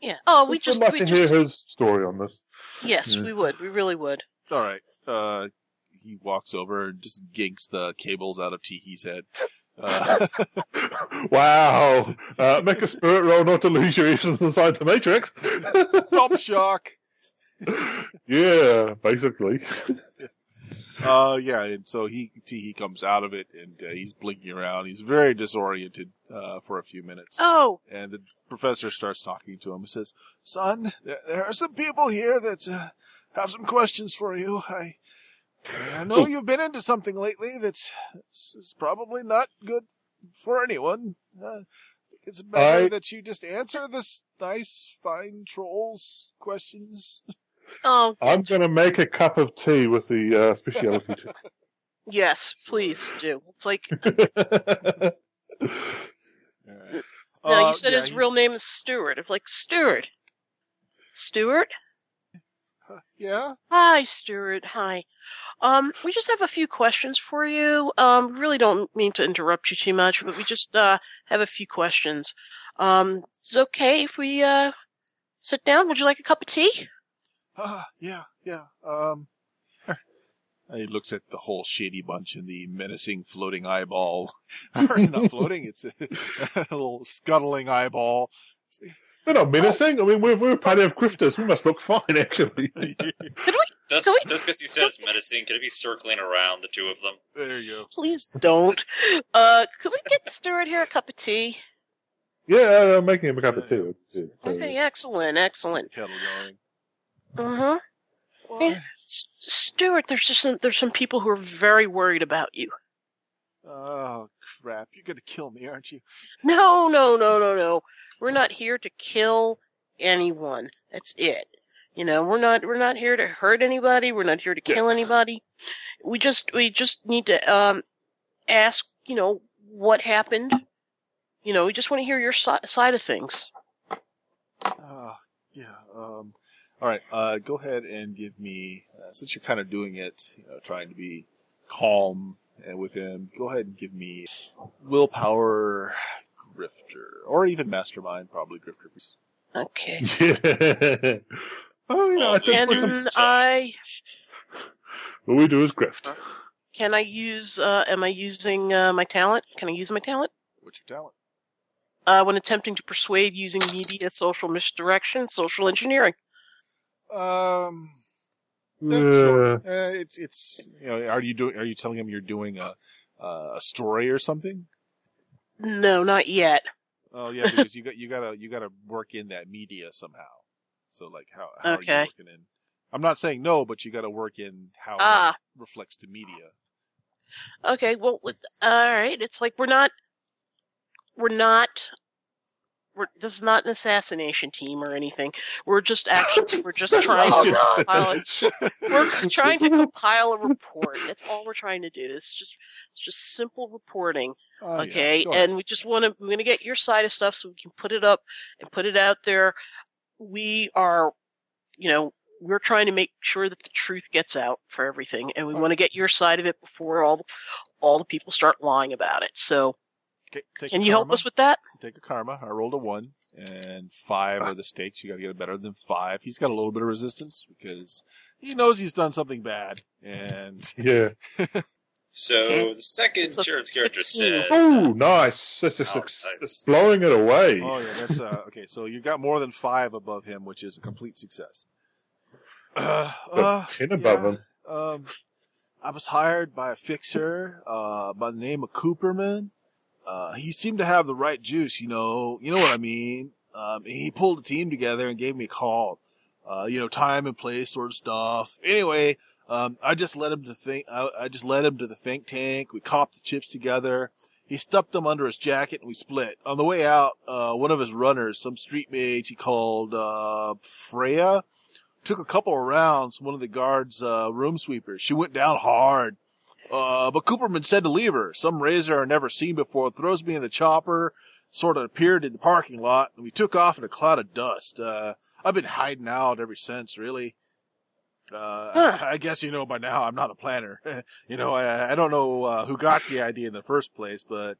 yeah. Oh, we Would just, like we to just, hear his story on this. yes, Yeah. we would, we really would. All right. Uh, he walks over and just ginks the cables out of Teehee's head. Uh, wow. Uh, make a spirit roll not to lose your essence inside the matrix. top shock. yeah, basically. Uh, yeah, and so he he comes out of it and uh, he's blinking around. He's very disoriented uh, for a few minutes, Oh, and the professor starts talking to him. He says, "Son, there, there are some people here that uh, have some questions for you. I I know you've been into something lately that's this is probably not good for anyone. Uh, it's better I- that you just answer this nice, fine trolls questions." oh, I'm going to make a cup of tea with the uh, specialty tea. yes, please do. It's like, All right. no, Uh, you said yeah, his he- real name is Stewart. It's like Stewart. Stewart. Yeah. Hi, Stuart. Hi. Um, we just have a few questions for you. Um, really don't mean to interrupt you too much, but we just uh have a few questions. Um, it's okay if we uh sit down. Would you like a cup of tea? Ah, yeah, yeah. Um, he looks at the whole shady bunch and the menacing floating eyeball. or not floating, it's a, a little scuttling eyeball. We're not menacing. I mean, we're, we're a party of grifters. We must look fine, actually. Just, Can we- just because you said it's menacing, could it be circling around the two of them? there you go. Please don't. Uh, could we get Stuart here a cup of tea? Yeah, I'm making him a cup of tea. Okay, excellent, excellent. Kettle going. Uh-huh. Why? S- Stuart, there's just some, there's some people who are very worried about you. Oh, crap. You're gonna kill me, aren't you? No, no, no, no, no. We're not here to kill anyone. That's it. You know, we're not we're not here to hurt anybody. We're not here to kill anybody. We just we just need to um ask, you know, what happened. You know, we just want to hear your si- side of things. Ah, yeah. Um, all right. Uh, go ahead and give me, uh, since you're kind of doing it, you know, trying to be calm and with him. Go ahead and give me willpower, grifter, or even mastermind. Probably grifter. Okay. Yeah. Oh, you know, I think Can we can, some- I what we do is grift. can I use uh am I using uh, my talent? Can I use my talent? What's your talent? Uh when attempting to persuade using media, social misdirection, social engineering. Um, yeah, Yeah. sure. Uh, it's it's you know, are you doing? Are you telling him you're doing a uh, a story or something? No, not yet. Oh yeah, because you got you gotta you gotta work in that media somehow. So like how how are you working in? I'm not saying no, but you got to work in how Ah. it reflects to media. Okay, well, with, all right. It's like we're not, we're not, we're, this is not an assassination team or anything. We're just actually, we're just trying Oh, to compile. A, we're trying to compile a report. That's all we're trying to do. It's just, it's just simple reporting. Oh, okay, ahead. and we just want to. We're going to get your side of stuff so we can put it up and put it out there. We are, you know. We're trying to make sure that the truth gets out for everything, and we oh, want to get your side of it before all the, all the people start lying about it. So, Okay, take can a you help us with that? Take a karma. I rolled a one, and five are the stakes. You got to get it better than five. He's got a little bit of resistance because he knows he's done something bad, and Yeah. So Okay. the second It's a insurance character 15. said, Oh, nice. That's just Oh, ex- nice. blowing it away. oh yeah, that's uh, okay. So you've got more than five above him, which is a complete success. Uh, uh, ten above yeah. him. Um, I was hired by a fixer uh, by the name of Cooperman. Uh, he seemed to have the right juice, you know. You know what I mean? Um, he pulled a team together and gave me a call. Uh, you know, time and place sort of stuff. Anyway, um, I just led him to think. I, I just led him to the think tank. We copped the chips together. He stuffed them under his jacket and we split. On the way out, uh, one of his runners, some street mage he called uh, Freya, took a couple of rounds. One of the guards' uh, room sweepers. She went down hard. Uh, but Cooperman said to leave her. Some razor I never seen before throws me in the chopper, sort of appeared in the parking lot, and we took off in a cloud of dust. Uh, I've been hiding out ever since, really. Uh, Huh. I guess you know by now I'm not a planner. you know, I, I don't know uh, who got the idea in the first place, but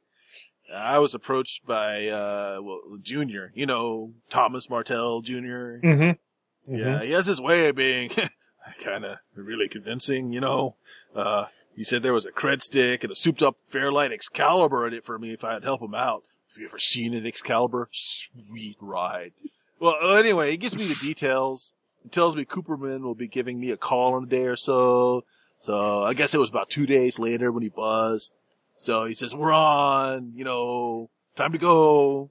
I was approached by uh, well, Junior. You know, Thomas Martell Junior. Mm-hmm. Yeah, he has his way of being kind of really convincing, you know. Uh, he said there was a cred stick and a souped up Fairlight Excalibur in it for me if I'd help him out. Have you ever seen an Excalibur? Sweet ride. Well, uh, anyway, he gives me the details. He tells me Cooperman will be giving me a call in a day or so. So I guess it was about two days later when he buzzed. So he says, we're on, you know, time to go.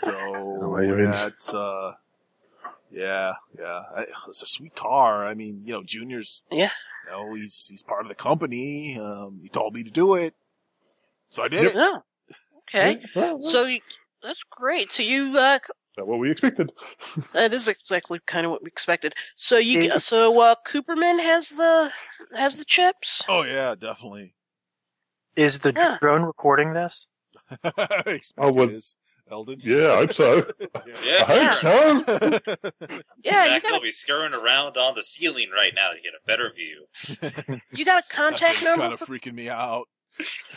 So wait that's, uh, yeah, yeah. I, it's a sweet car. I mean, you know, Junior's, Yeah. You know, he's, he's part of the company. Um, he told me to do it. So I did it. No. Okay. Well, well, So you, that's great. So you, uh, not what we expected. that is exactly kind of what we expected. So you, Yeah. so uh, Cooperman has the has the chips. Oh yeah, definitely. Is the Yeah. drone recording this? Expect Oh, well- it is, Eldon. Yeah, I hope so. yeah, I Yeah. hope so. Yeah, In you fact, got they'll be scurrying around on the ceiling right now to get a better view. you got a contact It's number. kind of For, freaking me out.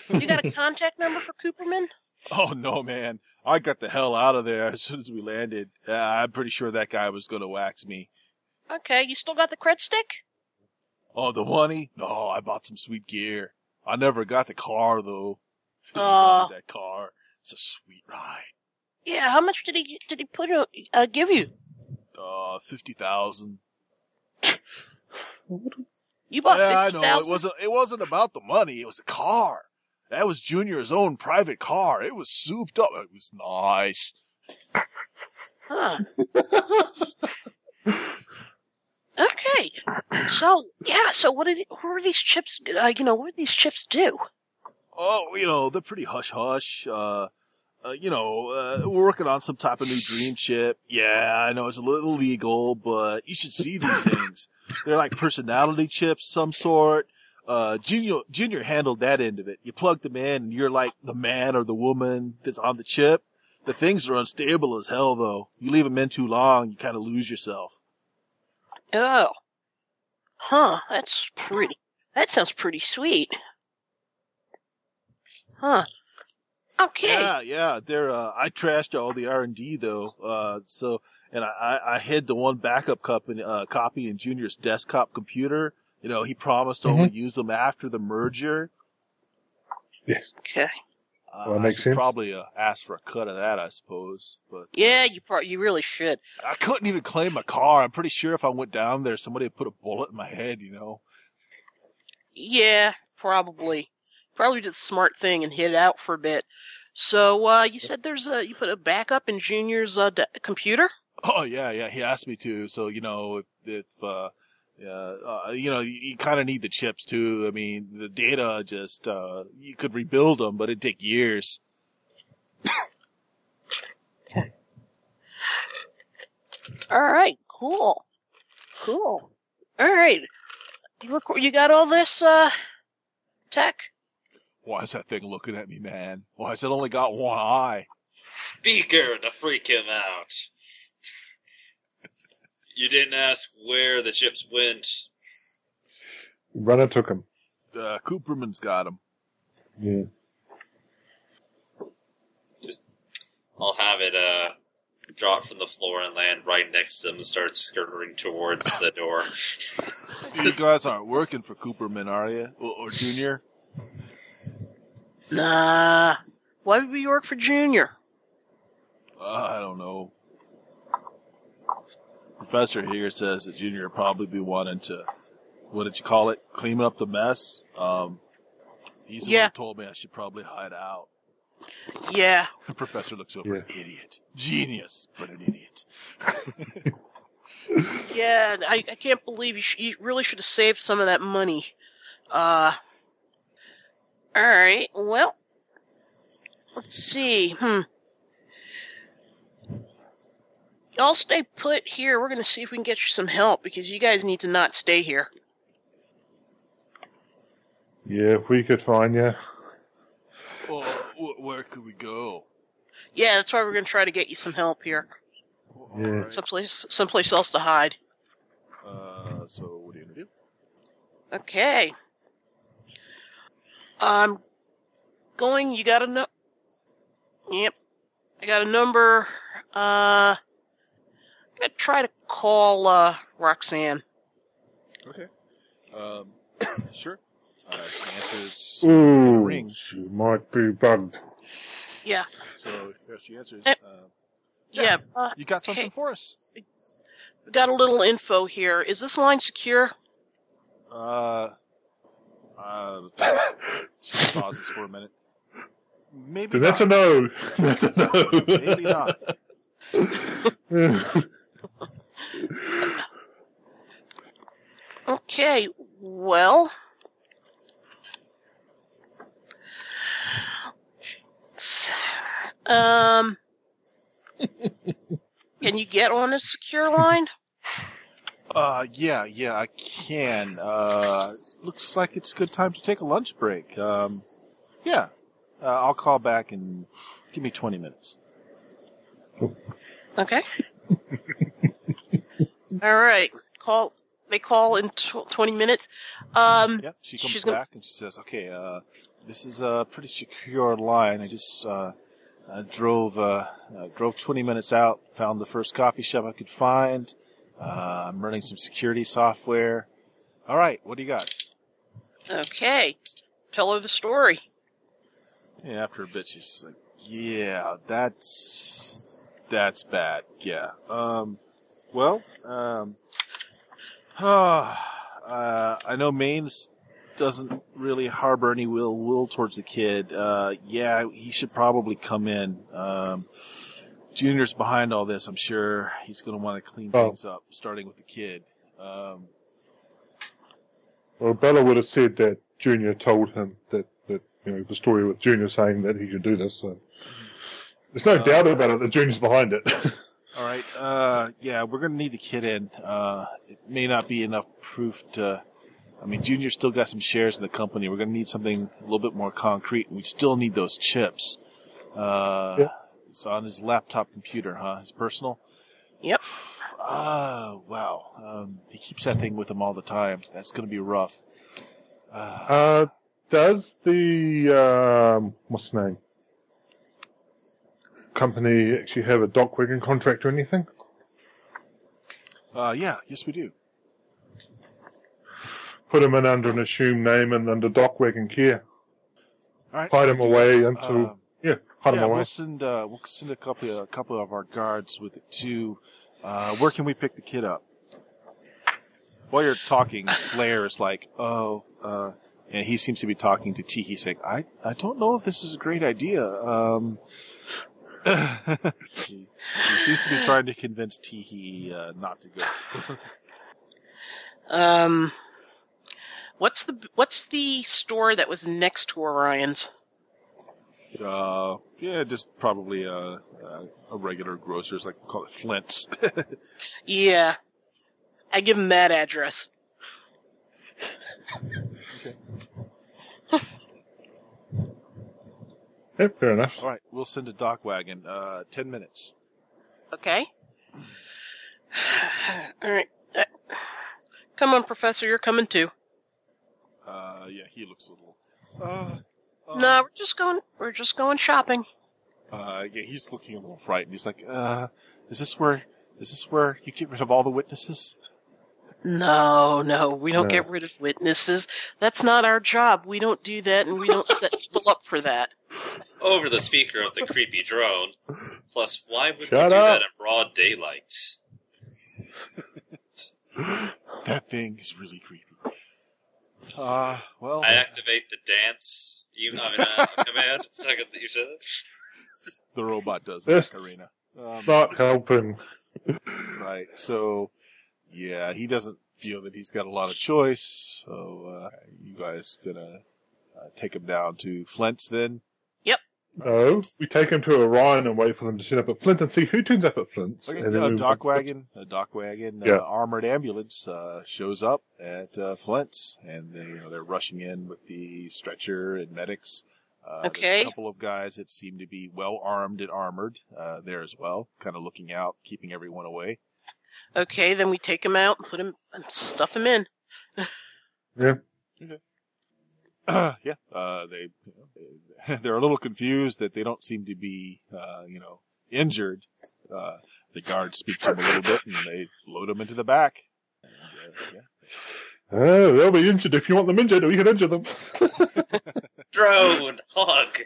you got a contact number for Cooperman? Oh no, man! I got the hell out of there as soon as we landed. Uh, I'm pretty sure that guy was going to wax me. Okay, you still got the cred stick? Oh, the money? No, I bought some sweet gear. I never got the car though. Aw. that car. It's a sweet ride. Yeah. How much did he did he put uh, uh, give you? Uh, fifty thousand. You bought Yeah, I fifty know. It wasn't. It wasn't about the money. It was the car. That was Junior's own private car. It was souped up. It was nice. Huh. okay. So yeah. So what did what were these chips? Uh, you know, what did these chips do? Oh, you know, they're pretty hush hush. Uh, uh, you know, uh, we're working on some type of new dream chip. Yeah, I know it's a little illegal, but you should see these things. They're like personality chips, some sort. Uh, Junior, Junior handled that end of it. You plug them in and you're like the man or the woman that's on the chip. The things are unstable as hell though. You leave them in too long, you kind of lose yourself. Oh. Huh. That's pretty. That sounds pretty sweet. Huh. Okay. Yeah, yeah. They're uh, I trashed all the R and D though. Uh, so and I, I, I hid the one backup company, uh, copy in Junior's desktop computer. You know, he promised to only use them after the merger. Okay. Uh, Well, that I makes should sense. probably uh, ask for a cut of that, I suppose. But Yeah, you pro- you really should. I couldn't even claim my car. I'm pretty sure if I went down there, somebody would put a bullet in my head. You know. Yeah, probably. Probably did the smart thing and hid out for a bit. So uh, you said there's a you put a backup in Junior's uh, d- computer. Oh yeah, yeah. He asked me to. So you know, if, if uh, uh, you know, you, you kind of need the chips too. I mean, the data just uh, you could rebuild them, but it'd take years. All right, cool, cool. All right, you, record, you got all this uh, tech. Why is that thing looking at me, man? Why has it only got one eye? Speaker to freak him out. You didn't ask where the chips went. Runner took him. Uh, Cooperman's got him. Yeah. I'll have it uh drop from the floor and land right next to him and start skirting towards the door. You guys aren't working for Cooperman, are you? Or, or Junior? Nah. Why would we work for Junior? Uh, I don't know. Professor here says that Junior will probably be wanting to, what did you call it? Clean up the mess. Um, he's the Yeah. one who told me I should probably hide out. Yeah. The professor looks over. Yeah. Idiot. Genius, but an idiot. Yeah, I, I can't believe you, sh- you really should have saved some of that money. Uh, alright, well, let's see, hmm. Y'all stay put here. We're gonna see if we can get you some help because you guys need to not stay here. Yeah, if we could find you. Well, wh- where could we go? Yeah, that's why we're gonna try to get you some help here. Yeah. Alright. Someplace, someplace else to hide. Uh, so what are you gonna do? Okay. I'm going. You got a no. Yep. I got a number. Uh, I'm gonna try to call uh Roxanne. Okay. Um, sure. Uh, she answers. Ooh, ring. she might be bugged. Yeah. So yeah, she answers. Eh. Uh, Yeah. Uh, you got something Okay. for us? we got a little info here. Is this line secure? Uh, uh, she pauses for a minute. Maybe Then that's a not. no. That's a no. Maybe not. Okay. Well. Um. Can you get on a secure line? Uh, yeah, yeah, I can. Uh, looks like it's a good time to take a lunch break. Um, yeah. Uh, I'll call back and give me 20 minutes. Okay. All right. Call. They call in tw- twenty minutes. Um. Yep, she comes She's gonna- back and she says, okay, uh, this is a pretty secure line. I just, uh, I drove, uh, uh, drove 20 minutes out, found the first coffee shop I could find. Uh, I'm running some security software. All right, what do you got? Okay. Tell her the story. Yeah, after a bit, she's like, "Yeah, that's that's bad. Yeah. Um, well, um, uh, I know Maines doesn't really harbor any will will towards the kid. Uh, yeah, he should probably come in. Um, Junior's behind all this. I'm sure he's going to want to clean Oh. things up, starting with the kid. Um, Well, Bella would have said that Junior told him that, that you know, the story with Junior saying that he should do this. So. There's no Uh, doubt about it that Junior's behind it. All right. Uh, yeah, we're gonna need the kid in. Uh, it may not be enough proof to. I mean, Junior still got some shares in the company. We're gonna need something a little bit more concrete. We still need those chips. Uh, Yeah. It's on his laptop computer, huh? His personal. Yep. Ah, wow. Um, he keeps that thing with him all the time. That's gonna be rough. Uh, uh, does the, um, what's the name? Company actually have a DocWagon contract or anything? uh, yeah. Yes, we do. Put him in under an assumed name and under DocWagon care. All right. Hide him away until, Uh, yeah, hide yeah, him away. we'll send uh, we'll send a couple a couple of our guards with it too. Uh, where can we pick the kid up? While you're talking, Flair is like, "Oh, uh, and he seems to be talking to Tiki, saying, "I I don't know if this is a great idea." Um, he, he seems to be trying to convince Tiki uh, not to go. Um, what's the what's the store that was next to Orion's? Uh, yeah, just probably a, a, a regular grocer's, like call it Flint's. Yeah, I give him that address. okay. Yep, fair enough. All right, we'll send a DocWagon. Uh, ten minutes. Okay. All right. Uh, come on, Professor. You're coming too. Uh, yeah, he looks a little. Uh, uh, No, we're just going. We're just going shopping. Uh, yeah, he's looking a little frightened. He's like, uh, is this where, is this where you get rid of all the witnesses? No, no, we don't No. get rid of witnesses. That's not our job. We don't do that, and we don't set people up for that. Over the speaker of the creepy drone. Plus, why would we Shut do up. that in broad daylight? That thing is really creepy. Uh, well, I activate the dance. You, I mean, uh, command. Second that you said it. the robot does Yes. it, Arena. Um, Not helping. right. So, yeah, he doesn't feel that he's got a lot of choice. So, uh, you guys gonna uh, take him down to Flint's then? No, we take him to Orion and wait for them to turn up at Flint and see who turns up at Flint. Okay, and then a dock wagon, a DocWagon, Yeah. uh, armored ambulance uh, shows up at uh, Flint's, and they, you know, they're rushing in with the stretcher and medics. Uh, Okay. a couple of guys that seem to be well armed and armored uh, there as well, kind of looking out, keeping everyone away. Okay, then we take him out put him and stuff him in. yeah, uh, they, you know, they they're a little confused that they don't seem to be, uh, you know, injured. Uh, the guards speak to them a little bit, and they load them into the back. And, uh, yeah. Oh, they'll be injured. If you want them injured, we can injure them. Drone hug.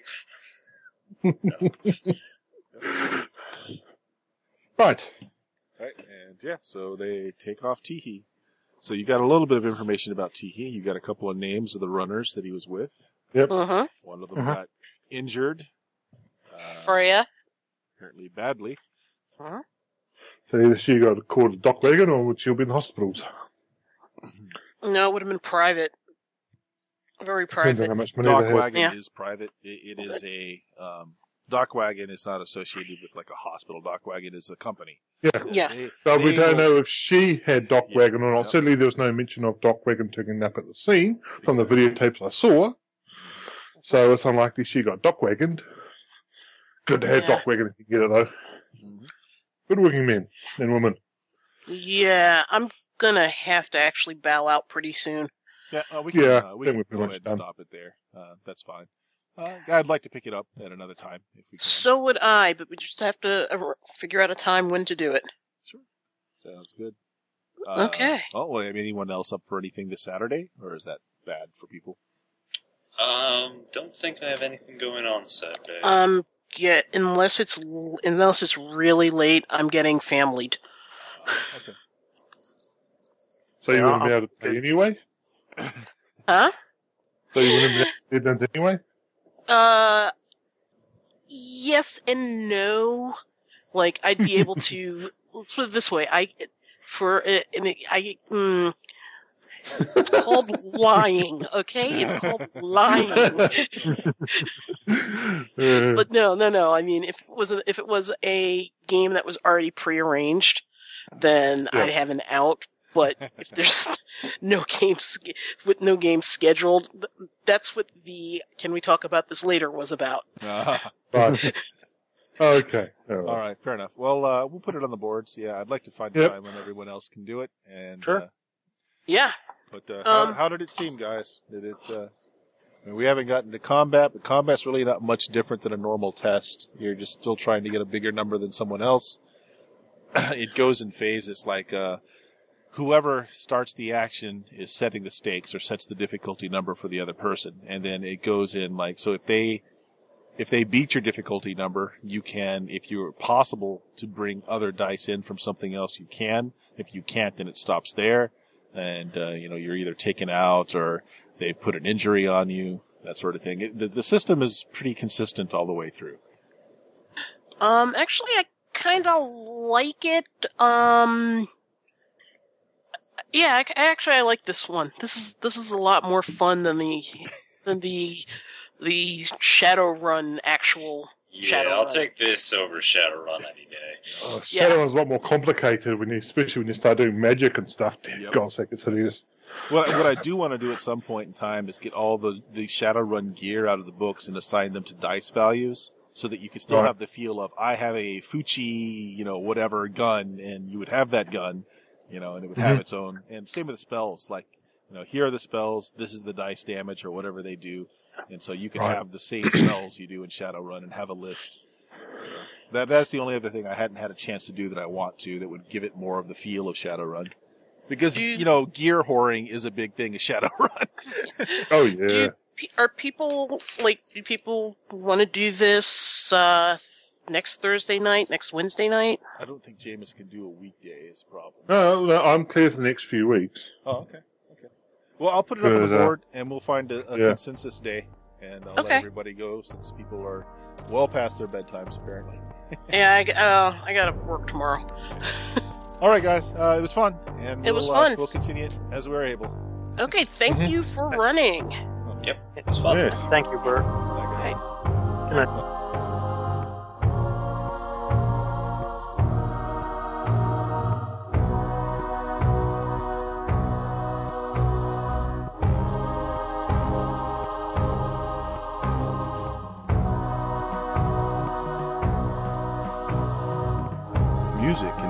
Right. Right, and yeah, so they take off Teehee. So you got a little bit of information about Teehee. You got a couple of names of the runners that he was with. Uh huh. One of them Mhm. got injured, uh, Freya. apparently badly. Uh-huh. So either she got called a DocWagon or would she'll be in the hospitals. No, it would have been private. Very Depends on private. how much money Dock they have. wagon Yeah. is private. It, it is a um, DocWagon is not associated with like a hospital. DocWagon is a company. Yeah. Yeah. They- So we don't will- know if she had dock Yeah. wagon or not. Yep. Certainly there was no mention of DocWagon taking a nap at the scene from the videotapes I saw. So it's unlikely she got DocWagoned. Good to have Yeah. DocWagon if you get it though. Mhm. Good working men and women. Yeah, I'm gonna have to actually bow out pretty soon. Yeah, uh, we can, Yeah, uh, we can we're go much ahead done. and stop it there. Uh, that's fine. Uh, I'd like to pick it up at another time if we can. So would I, but we just have to uh, figure out a time when to do it. Sure. Sounds good. Uh, Okay. Oh, well, anyone else up for anything this Saturday, or is that bad for people? Um, don't think I have anything going on Saturday. Um, yeah, unless it's unless it's really late, I'm getting familied. Okay. So you Yeah, wouldn't be able to pay anyway? Huh? So you wouldn't be able to pay dividends anyway? Uh, yes and no. Like I'd be able to. let's put it this way: I for uh, and I. Mm, it's called lying, okay? It's called lying. But no, no, no. I mean, if it was a, if it was a game that was already prearranged, then Yeah. I'd have an out. But if there's no games with no game scheduled, that's what the "Can we talk about this later?" was about. Ah, right. Okay. All right. all right, fair enough. Well, uh, we'll put it on the boards. Yeah, I'd like to find a Yep. time when everyone else can do it. And Sure. Uh, Yeah, but uh, Um, how, how did it seem, guys? Did it? Uh, I mean, we haven't gotten to combat, but combat's really not much different than a normal test. You're just still trying to get a bigger number than someone else. it goes in phases. Like uh, whoever starts the action is setting the stakes or sets the difficulty number for the other person, and then it goes in like so. If they if they beat your difficulty number, you can, if you're possible to bring other dice in from something else, you can. If you can't, then it stops there. And, uh, you know, you're either taken out or they've put an injury on you, that sort of thing. It, the, the system is pretty consistent all the way through. Um, actually, I kind of like it. Um, yeah, I, actually, I like this one. This is this is a lot more fun than the than the the Shadowrun actual. Yeah, Shadowrun. I'll take this over Shadowrun any day. Oh, Yeah. Shadowrun's a lot more complicated when you, especially when you start doing magic and stuff. Dear Yep. God's sake, it's hideous. What, what I do want to do at some point in time is get all the, the Shadowrun gear out of the books and assign them to dice values so that you can still Right. have the feel of, I have a Fuchi, you know, whatever gun, and you would have that gun, you know, and it would have Mhm. its own. And same with the spells, like, you know, here are the spells, this is the dice damage or whatever they do. And so you can Right. have the same spells you do in Shadowrun and have a list. So that, that's the only other thing I hadn't had a chance to do that I want to that would give it more of the feel of Shadowrun. Because, you- you know, gear whoring is a big thing in Shadowrun. Oh yeah. you, are people like do people want to do this uh next Thursday night, next Wednesday night? I don't think Jameis can do a weekday is a problem. No, no, I'm clear for the next few weeks. Oh, okay. Okay. Well, I'll put it up on the uh, board and we'll find a, a yeah. consensus day and I'll let everybody go since people are well past their bedtimes apparently. Yeah, I, g- uh, I gotta work tomorrow. All right, guys. Uh, it was fun. And It was we'll, uh, fun. we'll continue it as we're able. Okay, thank Mhm. you for running. Yep, it was fun. Yeah. Thank you, Bert. Bye, guys. Right. Music in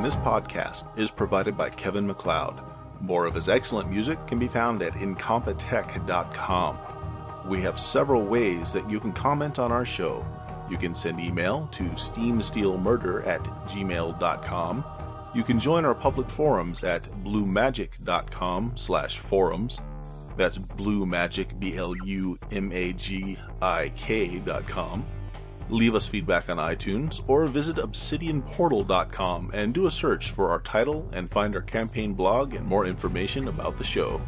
this podcast is provided by Kevin MacLeod. More of his excellent music can be found at incompetech.com. We have several ways that you can comment on our show. You can send email to steamsteelmurder at gmail.com. You can join our public forums at blumagik.com slash forums. That's Blue Magic, B-L-U-M-A-G-I-K dot com leave us feedback on iTunes, or visit obsidianportal.com and do a search for our title and find our campaign blog and more information about the show.